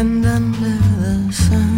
It's under the darling,